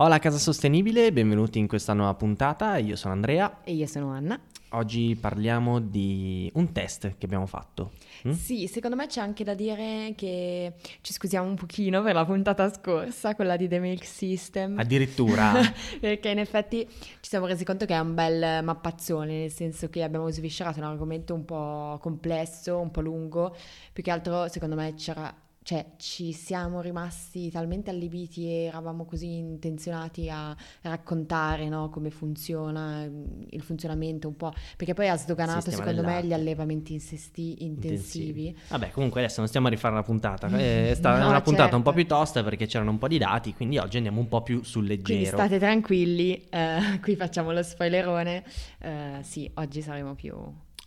Hola Casa Sostenibile, benvenuti in questa nuova puntata, io sono Andrea. E io sono Anna. Oggi parliamo di un test che abbiamo fatto. Mm? Sì, secondo me c'è anche da dire che ci scusiamo un pochino per la puntata scorsa, quella di The Milk System. Addirittura. Perché in effetti ci siamo resi conto che è un bel mappazzone, nel senso che abbiamo sviscerato un argomento un po' complesso, un po' lungo. Più che altro, secondo me, c'era cioè ci siamo rimasti talmente allibiti e eravamo così intenzionati a raccontare no, come funziona mm, il funzionamento un po', perché poi ha sdoganato secondo me gli allevamenti insesti- intensivi. intensivi. Vabbè, comunque adesso non stiamo a rifare una puntata, è stata no, una puntata certo. un po' più tosta perché c'erano un po' di dati, quindi oggi andiamo un po' più sul leggero. Quindi state tranquilli, eh, qui facciamo lo spoilerone, eh, sì, oggi saremo più...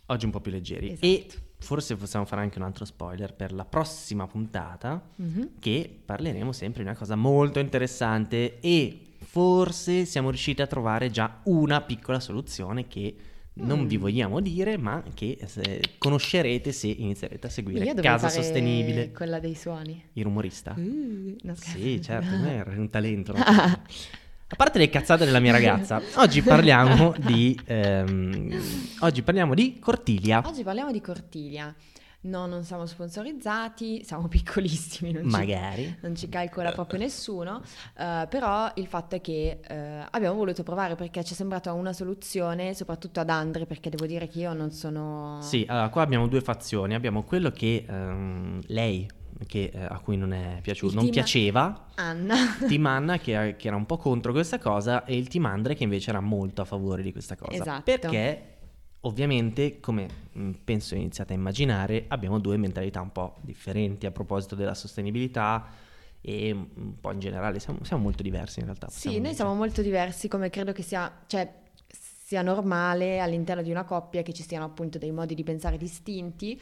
Oggi un po' più leggeri. Esatto. E forse possiamo fare anche un altro spoiler per la prossima puntata, mm-hmm. che parleremo sempre di una cosa molto interessante e forse siamo riusciti a trovare già una piccola soluzione che non mm. vi vogliamo dire, ma che conoscerete se inizierete a seguire Io Casa Sostenibile. Quella dei suoni. Il rumorista? Uh, sì, certo, è un talento. A parte le cazzate della mia ragazza, oggi parliamo di, ehm, oggi parliamo di Cortilia. Oggi parliamo di Cortilia. No, non siamo sponsorizzati, siamo piccolissimi, non Magari. Ci, non ci calcola proprio nessuno, uh, però il fatto è che uh, abbiamo voluto provare perché ci è sembrata una soluzione, soprattutto ad Andre, perché devo dire che io non sono... Sì, allora qua abbiamo due fazioni, abbiamo quello che um, lei che, eh, a cui non è piaciuto, non piaceva. Anna. Team Anna che, che, era un po' contro questa cosa e il team Andre che invece era molto a favore di questa cosa. Esatto. Perché ovviamente, come mm, penso iniziate a immaginare, abbiamo due mentalità un po' differenti a proposito della sostenibilità e un po' in generale siamo, siamo molto diversi in realtà. Sì, noi siamo molto diversi come credo che sia, cioè sia normale all'interno di una coppia che ci siano appunto dei modi di pensare distinti,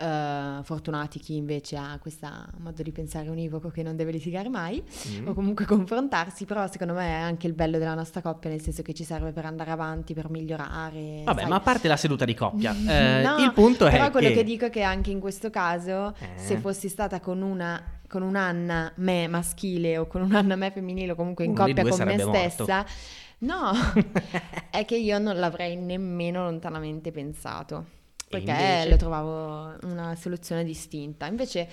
uh, fortunati chi invece ha questo modo di pensare univoco che non deve litigare mai mm. o comunque confrontarsi, però secondo me è anche il bello della nostra coppia, nel senso che ci serve per andare avanti, per migliorare. Vabbè, sai. ma a parte la seduta di coppia, eh, no, il punto è che... Però quello che dico è che anche in questo caso, eh. se fossi stata con una con un'Anna me maschile o con un'Anna me femminile o comunque in Uno coppia con me morto. No, è che io non l'avrei nemmeno lontanamente pensato, perché invece... lo trovavo una soluzione distinta. Invece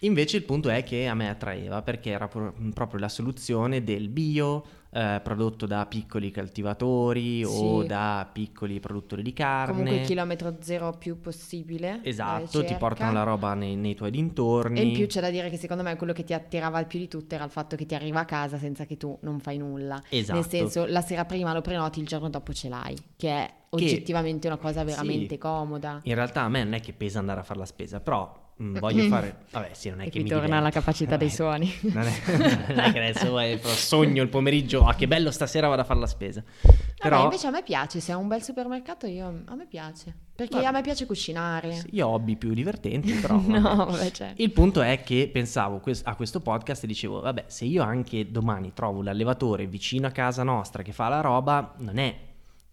Invece il punto è che a me attraeva perché era pro- proprio la soluzione del bio, eh, prodotto da piccoli coltivatori sì. o da piccoli produttori di carne. Comunque chilometro zero più possibile. Esatto, ti portano la roba nei, nei, tuoi dintorni. E in più c'è da dire che secondo me quello che ti attirava il più di tutto era il fatto che ti arriva a casa senza che tu non fai nulla. Esatto. Nel senso, la sera prima lo prenoti, il giorno dopo ce l'hai, che è oggettivamente che, una cosa veramente sì, comoda. In realtà a me non è che pesa andare a fare la spesa, però Mm, voglio fare... Vabbè, sì, non è e che mi torna alla capacità dei suoni. Non è, non è che adesso è, sogno il pomeriggio, ah che bello stasera vado a fare la spesa. Però Vabbè, invece a me piace, se è un bel supermercato io, a me piace. Perché vabbè, a me piace cucinare. Sì, io ho hobby più divertenti, però... no, vabbè, certo. Il punto è che pensavo a questo podcast e dicevo, vabbè, se io anche domani trovo l'allevatore vicino a casa nostra che fa la roba, non è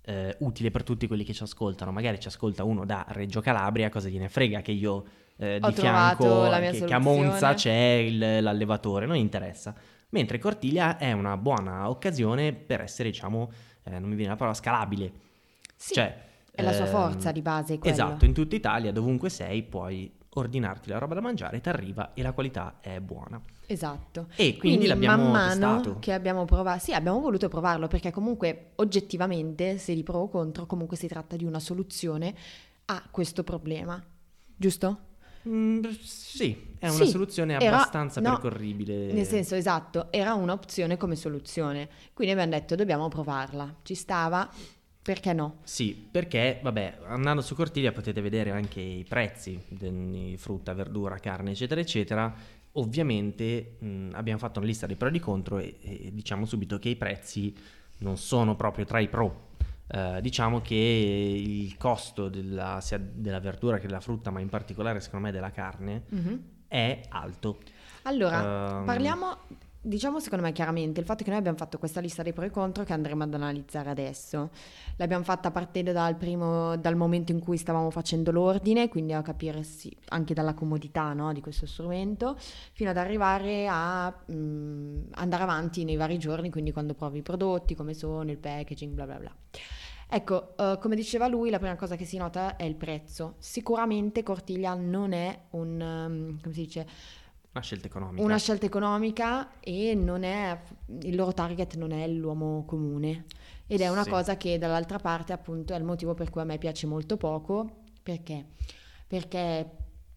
eh, utile per tutti quelli che ci ascoltano. Magari ci ascolta uno da Reggio Calabria, cosa gliene frega che io eh, di fianco, che, che, a Monza c'è il, l'allevatore, non interessa. Mentre Cortiglia è una buona occasione per essere, diciamo, eh, non mi viene la parola, scalabile. Sì, cioè, è la sua ehm, forza di base. Quello. Esatto, in tutta Italia, dovunque sei, puoi ordinarti la roba da mangiare, ti arriva e la qualità è buona. Esatto. E quindi, quindi l'abbiamo man mano testato. che abbiamo provato, sì, abbiamo voluto provarlo perché comunque oggettivamente, se di pro o contro, comunque si tratta di una soluzione a questo problema, giusto? Mm, sì, è una sì, soluzione era, abbastanza no, percorribile. Nel senso, esatto, era un'opzione come soluzione. Quindi abbiamo detto dobbiamo provarla. Ci stava, perché no? Sì, perché, vabbè, andando su Cortiglia potete vedere anche i prezzi di frutta, verdura, carne, eccetera, eccetera. Ovviamente mh, abbiamo fatto una lista dei pro e dei contro e, e diciamo subito che i prezzi non sono proprio tra i pro Uh, diciamo che il costo della, sia della verdura che della frutta, ma in particolare secondo me della carne, mm-hmm. è alto. Allora, um, parliamo diciamo secondo me chiaramente il fatto che noi abbiamo fatto questa lista dei pro e contro che andremo ad analizzare adesso. L'abbiamo fatta partendo dal, primo, dal momento in cui stavamo facendo l'ordine, quindi a capire sì, anche dalla comodità no, di questo strumento, fino ad arrivare a mh, mm, andare avanti nei vari giorni, quindi quando provi i prodotti, come sono, il packaging, bla bla bla. Ecco, uh, come diceva lui, la prima cosa che si nota è il prezzo. Sicuramente Cortiglia non è un, um, come si dice, una scelta economica. Una scelta economica e non è, il loro target non è l'uomo comune. Ed è una sì. cosa che dall'altra parte appunto è il motivo per cui a me piace molto poco. Perché? Perché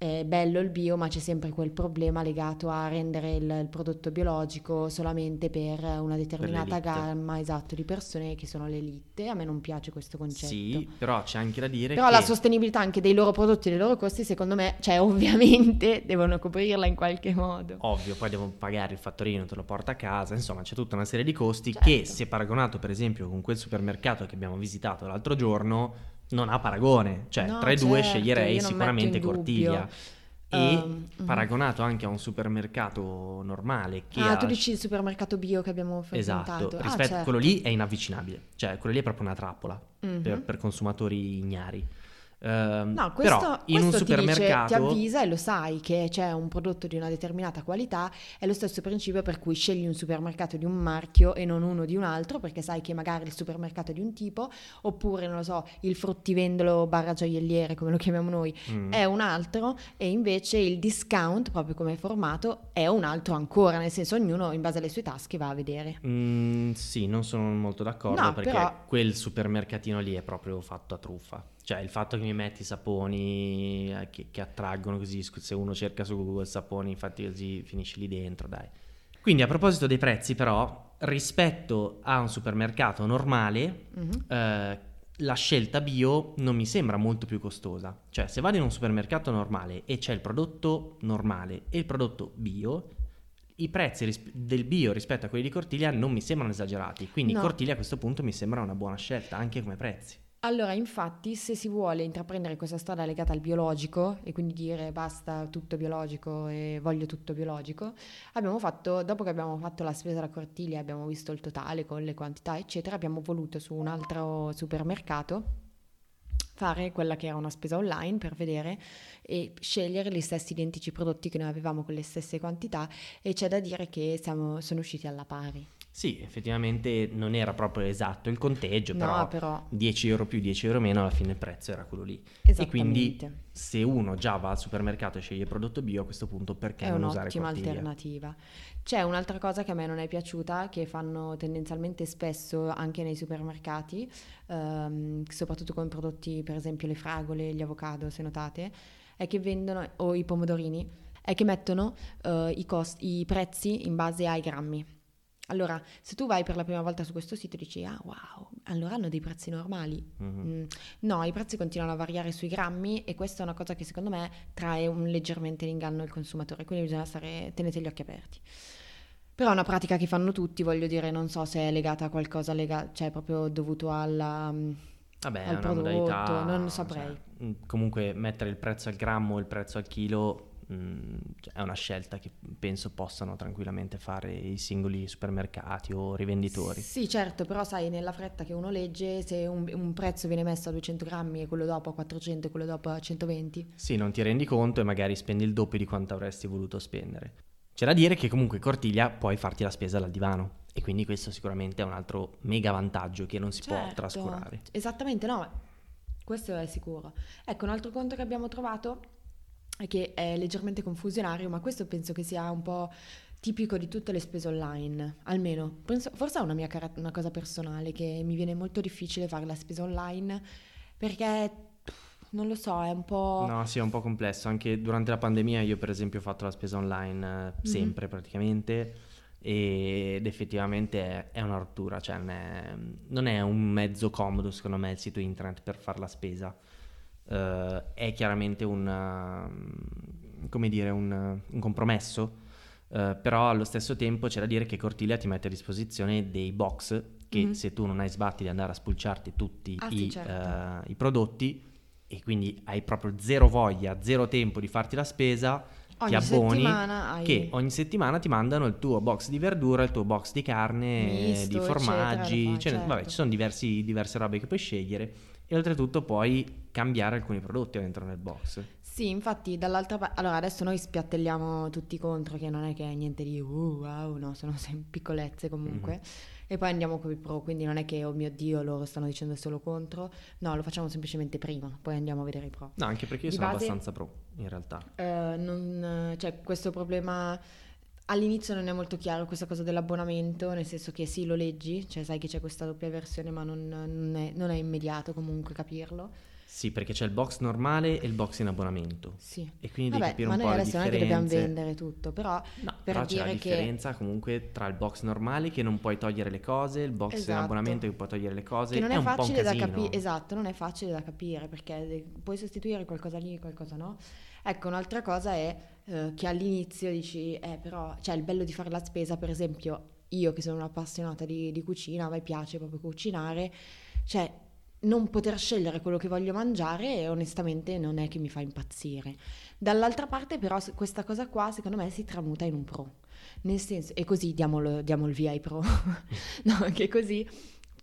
è bello il bio, ma c'è sempre quel problema legato a rendere il, il prodotto biologico solamente per una determinata per gamma esatto, di persone che sono l'elite. A me non piace questo concetto. Sì, però c'è anche da dire però che... la sostenibilità anche dei loro prodotti e dei loro costi, secondo me, cioè ovviamente devono coprirla in qualche modo. Ovvio, poi devono pagare il fattorino, te lo porta a casa, insomma c'è tutta una serie di costi certo. che se paragonato per esempio con quel supermercato che abbiamo visitato l'altro giorno non ha paragone, cioè no, tra i certo, due sceglierei sicuramente Cortiglia. E um, paragonato anche a un supermercato normale che Ah, ha... tu dici il supermercato bio che abbiamo frequentato. Esatto, rispetto ah, certo. quello lì è inavvicinabile, cioè quello lì è proprio una trappola uh-huh. per, per consumatori ignari. Uh, no, questo, però in questo un supermercato ti, dice, ti avvisa e lo sai che c'è un prodotto di una determinata qualità, è lo stesso principio per cui scegli un supermercato di un marchio e non uno di un altro, perché sai che magari il supermercato è di un tipo, oppure non lo so, il fruttivendolo barra gioielliere, come lo chiamiamo noi, mm. è un altro, e invece il discount, proprio come formato, è un altro ancora, nel senso ognuno in base alle sue tasche va a vedere. Mm, sì, non sono molto d'accordo no, perché però... quel supermercatino lì è proprio fatto a truffa. Cioè il fatto che mi metti saponi eh, che, che, attraggono così, se uno cerca su Google saponi, infatti così finisci lì dentro, dai. Quindi a proposito dei prezzi però, rispetto a un supermercato normale, mm-hmm. eh, la scelta bio non mi sembra molto più costosa. Cioè se vado in un supermercato normale e c'è il prodotto normale e il prodotto bio, i prezzi ris- del bio rispetto a quelli di Cortiglia non mi sembrano esagerati. Quindi no. Cortiglia a questo punto mi sembra una buona scelta anche come prezzi. Allora, infatti, se si vuole intraprendere questa strada legata al biologico e quindi dire basta tutto biologico e voglio tutto biologico, abbiamo fatto, dopo che abbiamo fatto la spesa da cortiglia, abbiamo visto il totale con le quantità, eccetera, abbiamo voluto su un altro supermercato fare quella che era una spesa online per vedere e scegliere gli stessi identici prodotti che noi avevamo con le stesse quantità e c'è da dire che siamo, sono usciti alla pari. Sì, effettivamente non era proprio esatto il conteggio, no, però, però, 10 euro più 10 euro meno alla fine il prezzo era quello lì. E quindi se uno già va al supermercato e sceglie il prodotto bio a questo punto perché è non usare È un'ottima alternativa. C'è un'altra cosa che a me non è piaciuta, che fanno tendenzialmente spesso anche nei supermercati, ehm, soprattutto con prodotti per esempio le fragole, gli avocado, se notate, è che vendono, o i pomodorini, è che mettono uh, i, costi, i prezzi in base ai grammi. Allora, se tu vai per la prima volta su questo sito e dici, ah wow, allora hanno dei prezzi normali. Mm-hmm. Mm, no, i prezzi continuano a variare sui grammi e questa è una cosa che secondo me trae un, leggermente in inganno il consumatore, quindi bisogna stare, tenete gli occhi aperti. Però è una pratica che fanno tutti, voglio dire, non so se è legata a qualcosa, lega- cioè proprio dovuto alla, mm, Vabbè, al prodotto, modalità, non saprei. Cioè, mm, comunque mettere il prezzo al grammo, il prezzo al chilo È una scelta che penso possano tranquillamente fare i singoli supermercati o rivenditori. Sì, certo, però sai, nella fretta che uno legge, se un, un prezzo viene messo a 200 grammi e quello dopo a 400 e quello dopo a 120. Sì, non ti rendi conto e magari spendi il doppio di quanto avresti voluto spendere. C'è da dire che comunque Cortiglia puoi farti la spesa dal divano e quindi questo sicuramente è un altro mega vantaggio che non si certo, può trascurare. Esattamente, no, questo è sicuro. Ecco, un altro conto che abbiamo trovato che è leggermente confusionario, ma questo penso che sia un po' tipico di tutte le spese online, almeno, penso, forse è una mia car- una cosa personale che mi viene molto difficile fare la spesa online perché non lo so, è un po'... No, sì, è un po' complesso. Anche durante la pandemia io per esempio ho fatto la spesa online eh, sempre mm-hmm. praticamente ed effettivamente è, è una rottura, cioè non è, non è, un mezzo comodo secondo me il sito internet per fare la spesa uh, è chiaramente un, uh, come dire, un, un compromesso, uh, però allo stesso tempo c'è da dire che Cortiglia ti mette a disposizione dei box che mm-hmm. se tu non hai sbatti di andare a spulciarti tutti ah, i, sì, certo. i prodotti e quindi hai proprio zero voglia, zero tempo di farti la spesa, ti Ogni abboni settimana hai... che ogni settimana ti mandano il tuo box di verdura, il tuo box di carne, Misto, di eccetera, formaggi, lo fai, ce ne- vabbè, certo. ci sono diversi- diverse robe che puoi scegliere e oltretutto puoi cambiare alcuni prodotti dentro nel box. Sì, infatti dall'altra parte, allora adesso noi spiattelliamo tutti contro che non è che è niente di uh, wow, no, sono sempre piccolezze comunque. Mhm. E poi andiamo con i pro, quindi non è che oh mio Dio loro stanno dicendo solo contro, no, lo facciamo semplicemente prima, poi andiamo a vedere i pro. No, anche perché io Di sono base- abbastanza pro, in realtà. Eh, non- cioè, questo problema all'inizio non è molto chiaro questa cosa dell'abbonamento, nel senso che sì, lo leggi, cioè sai che c'è questa doppia versione, ma non, non è, non è immediato comunque capirlo. Sì, perché c'è il box normale e il box in abbonamento. Sì. E quindi devi Vabbè, capire ma un noi po' le adesso non è che dobbiamo differenze. vendere tutto, però No, per però c'è la dire che- differenza comunque tra il box normale che non puoi togliere le cose, il box in Esatto. abbonamento che puoi togliere le cose. che non è, un facile da capire, esatto, non è facile da capire perché puoi sostituire qualcosa lì, qualcosa no. Ecco, un'altra cosa è eh, che all'inizio dici, eh, però, cioè il bello di fare la spesa, per esempio, io che sono un'appassionata di, di cucina, a me piace proprio cucinare, cioè non poter scegliere quello che voglio mangiare onestamente non è che mi fa impazzire. Dall'altra parte però questa cosa qua secondo me si tramuta in un pro. Nel senso, e così diamo il via ai pro, no, che così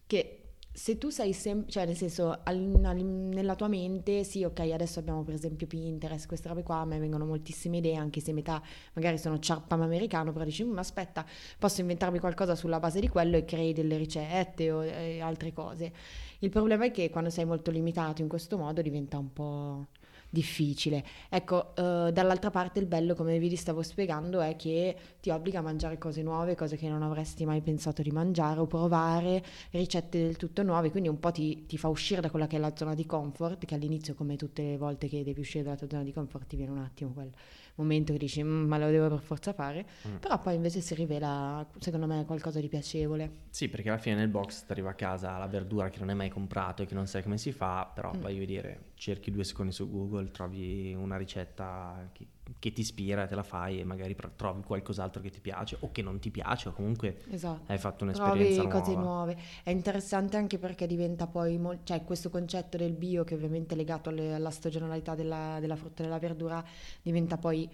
che se tu sei sempre, cioè nel senso al- al- nella tua mente, sì ok adesso abbiamo per esempio Pinterest, queste robe qua, a me vengono moltissime idee anche se metà magari sono ciarpam americano, però dici "Mm, aspetta posso inventarmi qualcosa sulla base di quello e crei delle ricette o eh, altre cose. Il problema è che quando sei molto limitato in questo modo diventa un po' difficile. Ecco, eh, dall'altra parte il bello, come vi stavo spiegando, è che ti obbliga a mangiare cose nuove, cose che non avresti mai pensato di mangiare o provare, ricette del tutto nuove, quindi un po' ti, ti fa uscire da quella che è la zona di comfort, che all'inizio, come tutte le volte che devi uscire dalla tua zona di comfort, ti viene un attimo quel momento che dici "Mm, ma lo devo per forza fare, Mm. però poi invece si rivela, secondo me, qualcosa di piacevole. Sì, perché alla fine nel box ti arriva a casa la verdura che non hai mai comprato e che non sai come si fa, però Mm. voglio dire, cerchi due secondi su Google, trovi una ricetta che, che ti ispira, te la fai e magari trovi qualcos'altro che ti piace o che non ti piace o comunque Esatto. hai fatto Trovi un'esperienza cose nuova. nuove. È interessante anche perché diventa poi, mol- cioè questo concetto del bio che ovviamente è legato alle- alla stagionalità della, della frutta e della verdura diventa poi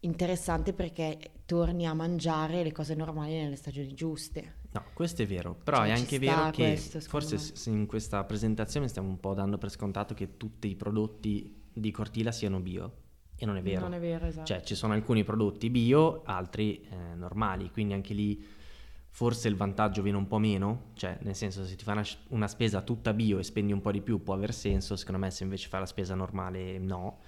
interessante perché torni a mangiare le cose normali nelle stagioni giuste. No, questo è vero, però Cioè, è anche vero che questo, forse me. in questa presentazione stiamo un po' dando per scontato che tutti i prodotti di Cortila siano bio e non è vero. Non è vero, esatto. Cioè, ci sono alcuni prodotti bio, altri eh, normali, quindi anche lì forse il vantaggio viene un po' meno, cioè nel senso se ti fai una, una spesa tutta bio e spendi un po' di più può aver senso, secondo me se invece fai la spesa normale no.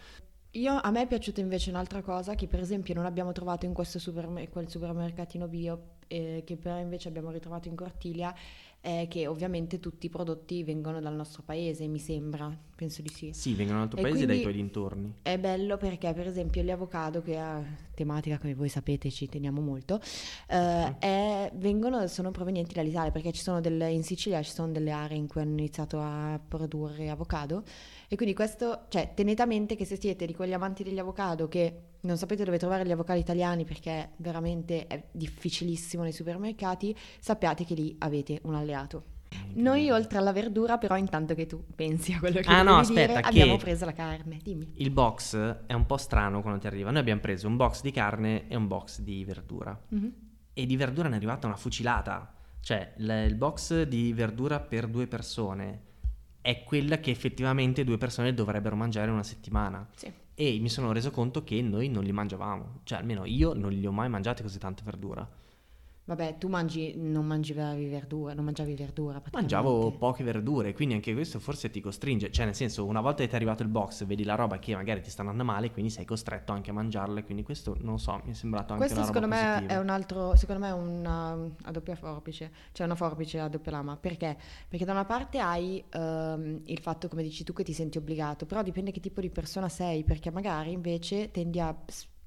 Io, a me è piaciuta invece un'altra cosa che per esempio non abbiamo trovato in questo supermer- quel supermercatino bio, eh, che però invece abbiamo ritrovato in Cortiglia, è che ovviamente tutti i prodotti vengono dal nostro paese, mi sembra, penso di sì. Sì, vengono dal tuo E paese dai tuoi dintorni. È bello perché, per esempio, gli avocado, che è tematica come voi sapete, ci teniamo molto, eh, è- vengono, sono provenienti dall'Italia perché ci sono delle, in Sicilia ci sono delle aree in cui hanno iniziato a produrre avocado e quindi questo, cioè, tenete a mente che se siete di quegli amanti degli avocado che non sapete dove trovare gli avocado italiani perché veramente è difficilissimo nei supermercati, sappiate che lì avete un alleato. Noi oltre alla verdura, però intanto che tu pensi a quello che Ah, no, dire, aspetta, che- abbiamo preso la carne, dimmi. Il box è un po' strano quando ti arriva. Noi abbiamo preso un box di carne e un box di verdura. Mhm. E di verdura ne è arrivata una fucilata. Cioè, l- il box di verdura per due persone è quella che effettivamente due persone dovrebbero mangiare in una settimana. Sì. E mi sono reso conto che noi non li mangiavamo. Cioè, almeno io non li ho mai mangiati così tante verdura. Vabbè, tu mangi, non mangiavi verdura, non mangiavi verdura Mangiavo poche verdure, quindi anche questo forse ti costringe. Cioè, nel senso, una volta che ti è arrivato il box, vedi la roba che magari ti sta andando male, quindi sei costretto anche a mangiarla. Quindi questo, non so, mi è sembrato anche Questo una roba secondo me è un altro, secondo me è una a doppia forbice, cioè una forbice a doppia lama. Perché? Perché da una parte hai ehm, il fatto, come dici tu, che ti senti obbligato, però dipende che tipo di persona sei, perché magari invece tendi a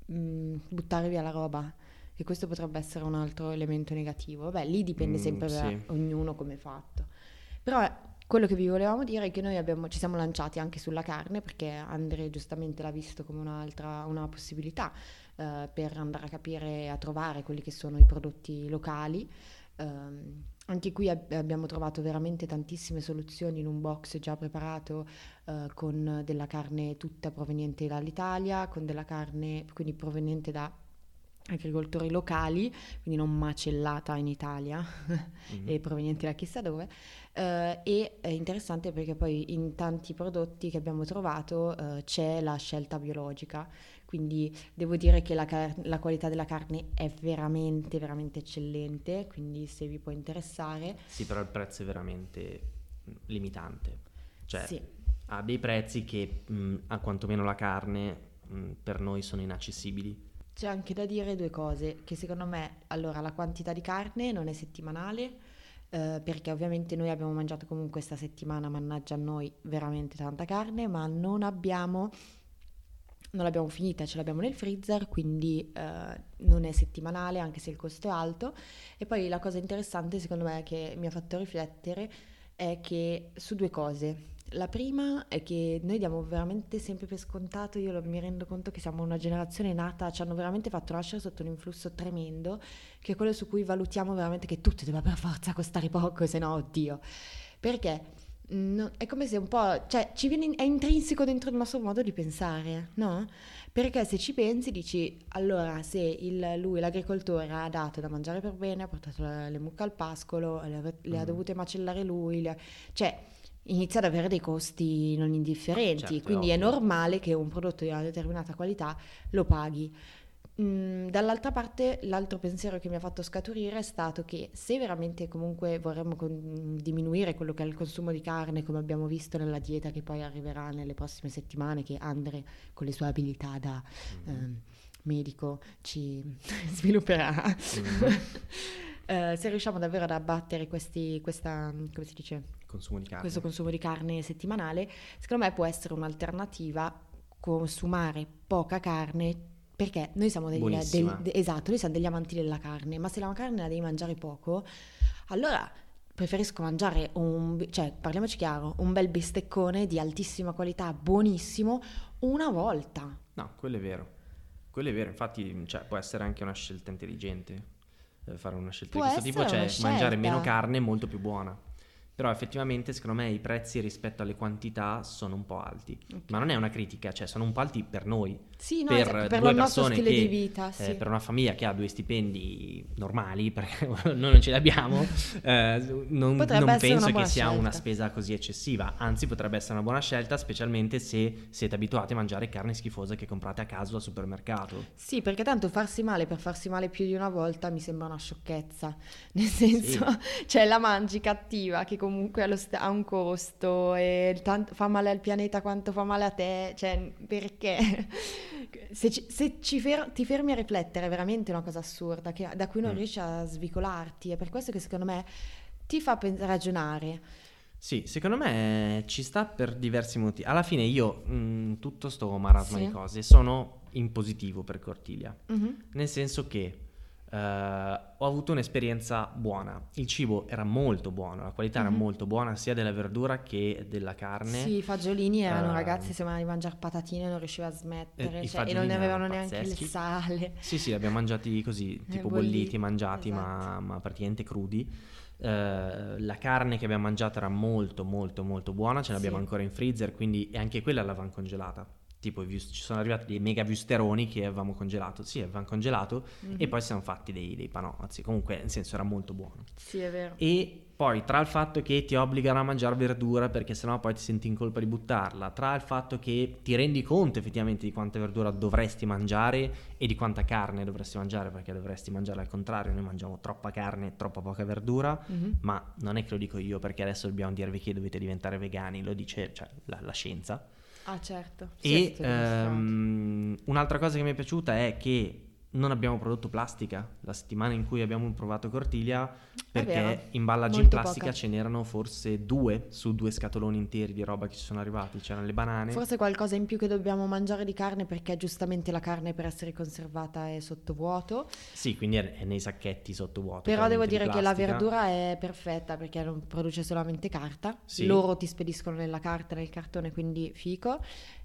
mh, buttare via la roba. E questo potrebbe essere un altro elemento negativo. Vabbè, lì dipende Mm, sempre da sì. ognuno come è fatto. Però eh, quello che vi volevamo dire è che noi abbiamo- ci siamo lanciati anche sulla carne perché Andre giustamente l'ha visto come un'altra una possibilità eh, per andare a capire e a trovare quelli che sono i prodotti locali. Ehm, Anche qui ab- abbiamo trovato veramente tantissime soluzioni in un box già preparato eh, con della carne tutta proveniente dall'Italia, con della carne quindi proveniente da agricoltori locali, quindi non macellata in Italia Mhm. e proveniente da chissà dove. Eh, e è interessante perché poi in tanti prodotti che abbiamo trovato eh, c'è la scelta biologica, quindi devo dire che la, car- la qualità della carne è veramente, veramente eccellente, quindi se vi può interessare, Sì, però il prezzo è veramente mm, limitante. Cioè, sì. ha dei prezzi che, mh, a quantomeno la carne, mh, per noi sono inaccessibili. C'è anche da dire due cose, che secondo me, allora, la quantità di carne non è settimanale, eh, perché ovviamente noi abbiamo mangiato comunque questa settimana, mannaggia a noi, veramente tanta carne, ma non abbiamo, non l'abbiamo finita, ce l'abbiamo nel freezer, quindi eh, non è settimanale, anche se il costo è alto. E poi la cosa interessante, secondo me, che mi ha fatto riflettere, è che su due cose. La prima è che noi diamo veramente sempre per scontato, io lo- mi rendo conto che siamo una generazione nata, ci hanno veramente fatto nascere sotto un influsso tremendo, che è quello su cui valutiamo veramente che tutto deve per forza costare poco, se no, oddio. Perché no- è come se un po', cioè ci viene, è intrinseco dentro il nostro modo di pensare, no? Perché se ci pensi dici, allora se il- lui, l'agricoltore, ha dato da mangiare per bene, ha portato le, mucche al pascolo, le, le ha Mhm. dovute macellare lui, le- cioè inizia ad avere dei costi non indifferenti, Certo, è quindi è, ovvio. normale che un prodotto di una determinata qualità lo paghi. Mm, dall'altra parte, l'altro pensiero che mi ha fatto scaturire è stato che se veramente comunque vorremmo con- diminuire quello che è il consumo di carne, come abbiamo visto nella dieta che poi arriverà nelle prossime settimane, che Andre con le sue abilità da Mhm. ehm, medico ci svilupperà. Mhm. Eh, se riusciamo davvero ad abbattere questi, questa, come si dice, Consumo di carne. questo consumo di carne settimanale, secondo me può essere un'alternativa consumare poca carne perché noi siamo degli, del- de- esatto, noi siamo degli amanti della carne, ma se la carne la devi mangiare poco, allora preferisco mangiare un, cioè parliamoci chiaro, un bel bisteccone di altissima qualità, buonissimo, una volta. No, quello è vero. Quello è vero, infatti cioè, può essere anche una scelta intelligente eh, fare una scelta Può di questo tipo, cioè mangiare meno carne molto più buona. Però effettivamente secondo me i prezzi rispetto alle quantità sono un po' alti. Ok. Ma non è una critica, cioè sono un po' alti per noi. Sì, no, per esatto, per due persone stile che, di vita, eh, sì. per una famiglia che ha due stipendi normali, perché noi non ce li abbiamo, eh, non, non penso che sia una spesa così eccessiva, anzi potrebbe essere una buona scelta, specialmente se siete abituati a mangiare carne schifosa che comprate a caso al supermercato. Sì, perché tanto farsi male per farsi male più di una volta mi sembra una sciocchezza. Nel senso, cioè la mangi cattiva che comunque lo st- ha un costo e tanto fa male al pianeta quanto fa male a te. Cioè, perché? Se, ci, se ci fer- ti fermi a riflettere è veramente una cosa assurda che- da cui non Mm. riesci a svicolarti. È per questo che secondo me ti fa pen- ragionare. Sì, secondo me ci sta per diversi motivi. Alla fine io, mh, tutto sto marasma Sì. di cose, sono in positivo per Cortiglia. Mhm. Nel senso che eh, ho avuto un'esperienza buona. Il cibo era molto buono, la qualità era Mhm. molto buona sia della verdura che della carne. Sì, i fagiolini erano Eh, ragazzi, sembrava di mangiare patatine, non riusciva a smettere, Eh, cioè, e non ne avevano neanche il sale. Sì, sì, li abbiamo mangiati così, tipo bolliti, bolliti, mangiati, ma, esatto. ma praticamente crudi. Eh, la carne che abbiamo mangiato era molto, molto, molto buona, ce l'abbiamo Sì. ancora in freezer, quindi e anche quella l'avevamo congelata. Tipo, ci sono arrivati dei mega wusteroni che avevamo congelato. Sì, avevamo congelato Mhm. e poi siamo fatti dei, dei panozzi. Comunque, nel senso, era molto buono. Sì, è vero. E poi tra il fatto che ti obbligano a mangiare verdura perché sennò poi ti senti in colpa di buttarla, tra il fatto che ti rendi conto effettivamente di quanta verdura dovresti mangiare e di quanta carne dovresti mangiare perché dovresti mangiare al contrario, noi mangiamo troppa carne e troppa poca verdura, Mhm. ma non è che lo dico io perché adesso dobbiamo dirvi che dovete diventare vegani, lo dice cioè, la, la scienza. Ah, certo. È E ehm, un'altra cosa che mi è piaciuta è che non abbiamo prodotto plastica la settimana in cui abbiamo provato Cortiglia vero, perché imballaggi in plastica poca. ce n'erano forse due su due scatoloni interi di roba che ci sono arrivati. C'erano le banane. Forse qualcosa in più che dobbiamo mangiare di carne perché giustamente la carne per essere conservata è sottovuoto. Sì, quindi è, nei sacchetti sottovuoto. Però devo dire che la verdura è perfetta perché non produce solamente carta. Sì. Loro ti spediscono nella carta, nel cartone, quindi fico.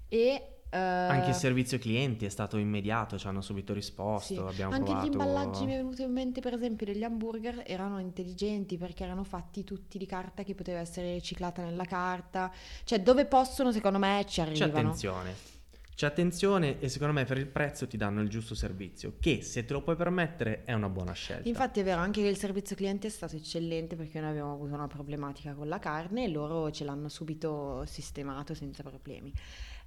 E eh, Anche il servizio clienti è stato immediato, ci hanno subito risposto, sì. abbiamo Anche provato... gli imballaggi mi è venuto in mente, per esempio, degli hamburger erano intelligenti perché erano fatti tutti di carta che poteva essere riciclata nella carta. Cioè, dove possono, secondo me, ci C'è arrivano. attenzione. C'è attenzione e secondo me per il prezzo ti danno il giusto servizio, che se te lo puoi permettere è una buona scelta. Infatti è vero, anche che il servizio cliente è stato eccellente perché noi abbiamo avuto una problematica con la carne e loro ce l'hanno subito sistemato senza problemi.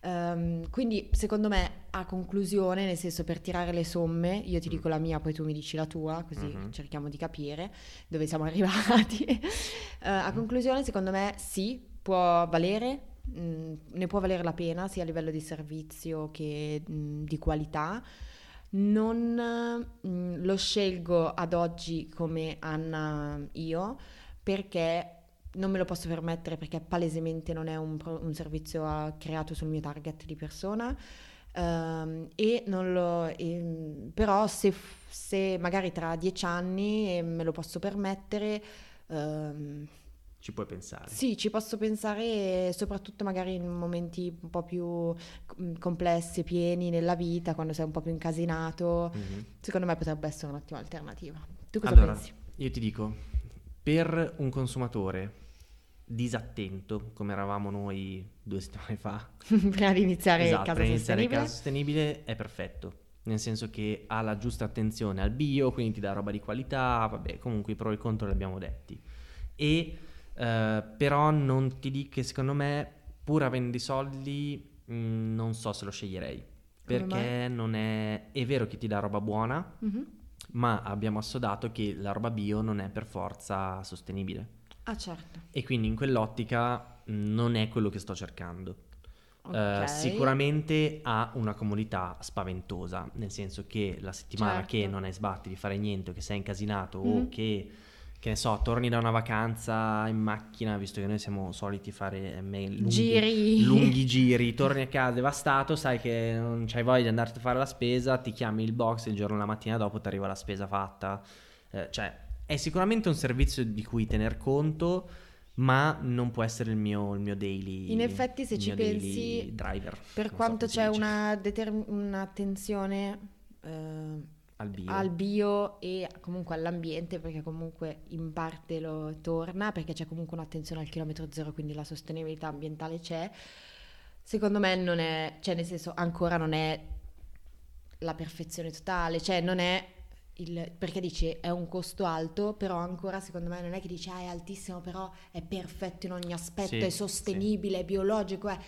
Ehm, quindi secondo me a conclusione, nel senso per tirare le somme, io ti dico la mia, poi tu mi dici la tua, così Mhm. cerchiamo di capire dove siamo arrivati. Eh, a conclusione, secondo me sì, può valere, mh, ne può valere la pena sia a livello di servizio che mh, di qualità. Non mh, lo scelgo ad oggi come Anna io perché non me lo posso permettere perché palesemente non è un, un servizio ah, creato sul mio target di persona. Ehm, e non lo, ehm, però se, se magari tra dieci anni eh, me lo posso permettere, ehm, Ci puoi pensare. sì, ci posso pensare soprattutto magari in momenti un po' più mm, complessi, pieni nella vita, quando sei un po' più incasinato. Mhm. Secondo me potrebbe essere un'ottima alternativa. Tu cosa Allora, pensi? io ti dico, per un consumatore disattento, come eravamo noi due settimane fa, Prima di iniziare il esatto, caso per iniziare il sostenibile. caso sostenibile è perfetto. Nel senso che ha la giusta attenzione al bio, quindi ti dà roba di qualità, vabbè, comunque i pro e i contro li abbiamo detti. E eh, però non ti dico che secondo me, pur avendo i soldi, mh, non so se lo sceglierei. Come Perché non è... È vero che ti dà roba buona, Mhm. Ma abbiamo assodato che la roba bio non è per forza sostenibile. Ah, certo. E quindi in quell'ottica mh, non è quello che sto cercando. Eh, Ok. sicuramente ha una comodità spaventosa, nel senso che la settimana Certo. che non hai sbatti di fare niente, o che sei incasinato o Mhm. che, che ne so, torni da una vacanza in macchina, visto che noi siamo soliti fare eh, lunghi, Giri. lunghi giri, torni a casa devastato, sai che non c'hai voglia di andarti a fare la spesa, ti chiami il box il giorno la mattina dopo ti arriva la spesa fatta. Eh, cioè, è sicuramente un servizio di cui tener conto, ma non può essere il mio, il mio daily. In effetti, se ci pensi, driver. Per so quanto si c'è una determ- un'attenzione eh, al bio. al bio e comunque all'ambiente, perché comunque in parte lo torna, perché c'è comunque un'attenzione al chilometro zero, quindi la sostenibilità ambientale c'è. Secondo me non è, cioè nel senso ancora non è la perfezione totale, cioè non è il, perché dici è un costo alto, però ancora secondo me non è che dici ah è altissimo, però è perfetto in ogni aspetto, Sì, è sostenibile, è biologico, è...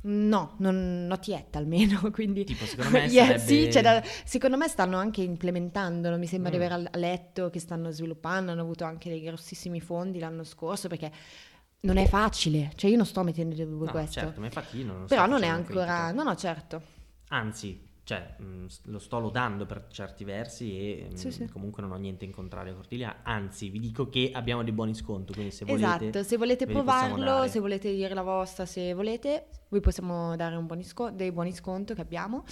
No, non not yet almeno, quindi... Tipo, secondo me Yeah, sarebbe- sì, c'è da- secondo me stanno anche implementandolo, mi sembra di Mm. aver al- letto che stanno sviluppando, hanno avuto anche dei grossissimi fondi l'anno scorso perché non è facile, cioè io non sto mettendo in dubbio No, questo, certo, ma infatti io non però sto non è ancora... critica. No, no, certo. Anzi, cioè, mh, s- lo sto lodando per certi versi e mh, Sì, sì. comunque non ho niente in contrario a Cortiglia. Anzi, vi dico che abbiamo dei buoni sconti, quindi se volete... Esatto, se volete provarlo, se volete dire la vostra, se volete, vi possiamo dare un buoni sco- dei buoni sconto che abbiamo.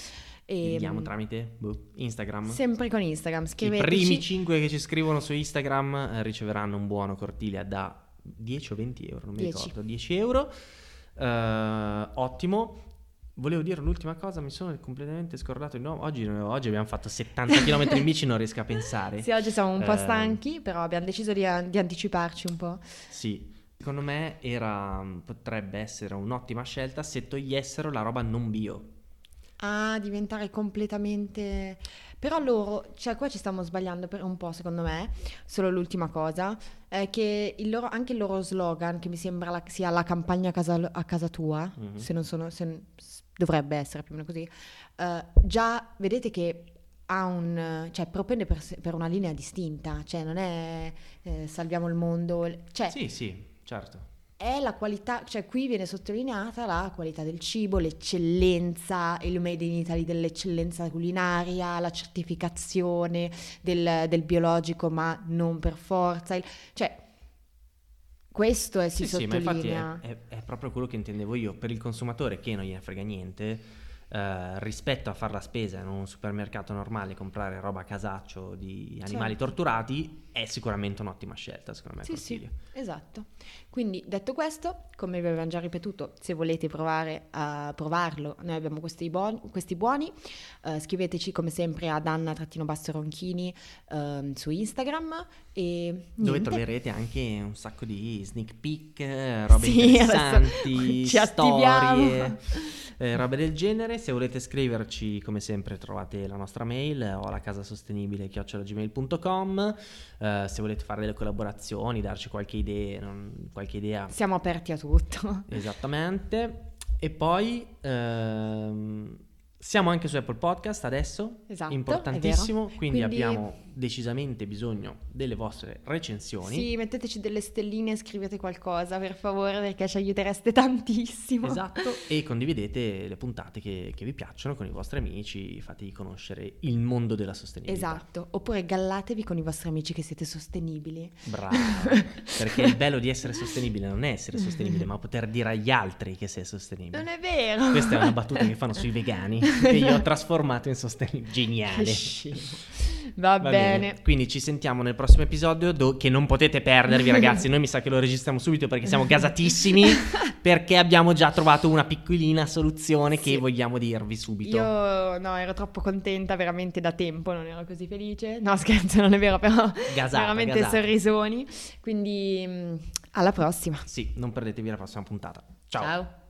E, diamo tramite boh, Instagram. Sempre con Instagram, I scriveteci. primi 5 che ci scrivono su Instagram eh, riceveranno un buono Cortiglia da 10 o 20 euro, non mi 10. ricordo, 10 euro. Eh, ottimo. Volevo dire l'ultima cosa, mi sono completamente scordato di nuovo. Oggi, oggi abbiamo fatto 70 km in bici, non riesco a pensare. Sì, oggi siamo un po' Eh, stanchi, però abbiamo deciso di, di anticiparci un po'. Sì, secondo me era, potrebbe essere un'ottima scelta se togliessero la roba non bio. a diventare completamente... Però loro, cioè qua ci stiamo sbagliando per un po' secondo me, solo l'ultima cosa, è che il loro- anche il loro slogan, che mi sembra la- sia la campagna a casa, a casa tua, Mhm. se non sono, se- dovrebbe essere più o meno così, eh, già vedete che ha un, cioè propende per, per una linea distinta, cioè non è eh, salviamo il mondo, cioè Sì, sì, certo. è la qualità, cioè qui viene sottolineata la qualità del cibo, l'eccellenza, il made in Italy dell'eccellenza culinaria, la certificazione del, del biologico, ma non per forza. il- cioè, questo è, si Sì, sì, ma infatti è, sottolinea. è- è proprio quello che intendevo io. Per il consumatore che non gliene frega niente, eh, rispetto a fare la spesa in un supermercato normale, comprare roba a casaccio di animali Certo. torturati, è sicuramente un'ottima scelta, secondo me. Sì, sì, esatto. Quindi detto questo, come vi avevamo già ripetuto, se volete provare a provarlo, noi abbiamo questi, buoni, questi buoni, eh, scriveteci come sempre ad Anna-Ronchini ehm, su Instagram e Dove troverete anche un sacco di sneak peek, eh, robe Sì, interessanti, storie, eh, robe del genere. Se volete scriverci, come sempre, trovate la nostra mail eh, o la casasostenibile chiocciolagmail.com. Eh, se volete fare delle collaborazioni, darci qualche idea, non- qualche idea Siamo aperti a tutto. esattamente. E poi ehm, siamo anche su Apple Podcast adesso, Esatto, importantissimo, quindi, Quindi- abbiamo decisamente bisogno delle vostre recensioni. Sì, metteteci delle stelline e scrivete qualcosa, per favore, perché ci aiutereste tantissimo. Esatto, e condividete le puntate che, che vi piacciono con i vostri amici, fategli conoscere il mondo della sostenibilità. Esatto, oppure gallatevi con i vostri amici che siete sostenibili. Bravo, perché il bello di essere sostenibile non è essere sostenibile, ma poter dire agli altri che sei sostenibile. Non è vero. Questa è una battuta che fanno sui vegani, che io ho trasformato in sostenibile. Geniale. Va, Va bene. Quindi ci sentiamo nel prossimo episodio do- che non potete perdervi ragazzi. Noi mi sa che lo registriamo subito perché siamo gasatissimi perché abbiamo già trovato una piccolina soluzione che Sì. vogliamo dirvi subito. Io no, ero troppo contenta veramente da tempo, non ero così felice. No, scherzo, non è vero, però Gasata, veramente gasata. sorrisoni. Quindi mm, alla prossima. Sì, non perdetevi la prossima puntata. Ciao. Ciao.